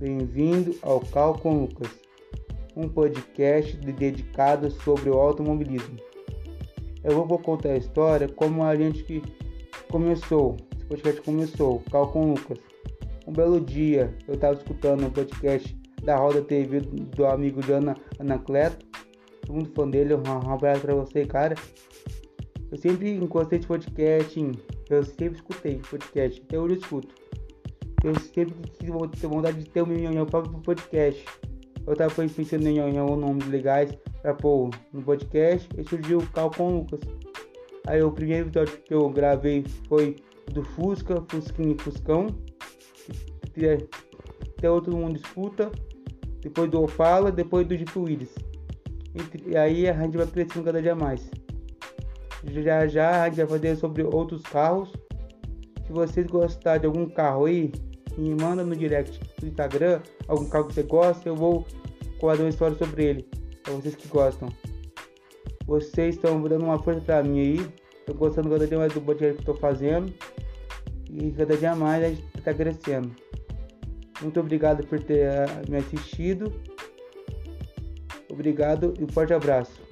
Bem-vindo ao Cal com Lucas, um podcast dedicado sobre o automobilismo. Eu vou contar a história como a gente que começou, esse podcast começou, Cal com Lucas. Um belo dia, eu estava escutando um podcast da Roda TV do amigo Jana Anacleto, sou muito fã dele, um abraço para você, cara. Eu sempre gostei de podcast, eu sempre escutei podcast, até hoje eu escuto. Eu sempre tive vontade de ter o meu, próprio podcast. Eu tava pensando em, em, em nomes legais pra pôr no podcast e surgiu o Cal com Lucas. Aí o primeiro episódio que eu gravei foi do Fusca, Fusquinho e Fuscão. Até outro mundo escuta. Depois do Opala, depois do Jeep Willis. E aí a gente vai crescendo cada dia mais. Já já a gente vai fazer sobre outros carros. Se vocês gostarem de algum carro aí, me manda no direct do Instagram algum carro que você gosta, eu vou contar uma história sobre ele. Pra vocês que gostam. Vocês estão dando uma força pra mim aí. Tô gostando cada dia mais do podcast que tô fazendo. E cada dia mais a gente tá crescendo. Muito obrigado por ter uh, me assistido. Obrigado e um forte abraço.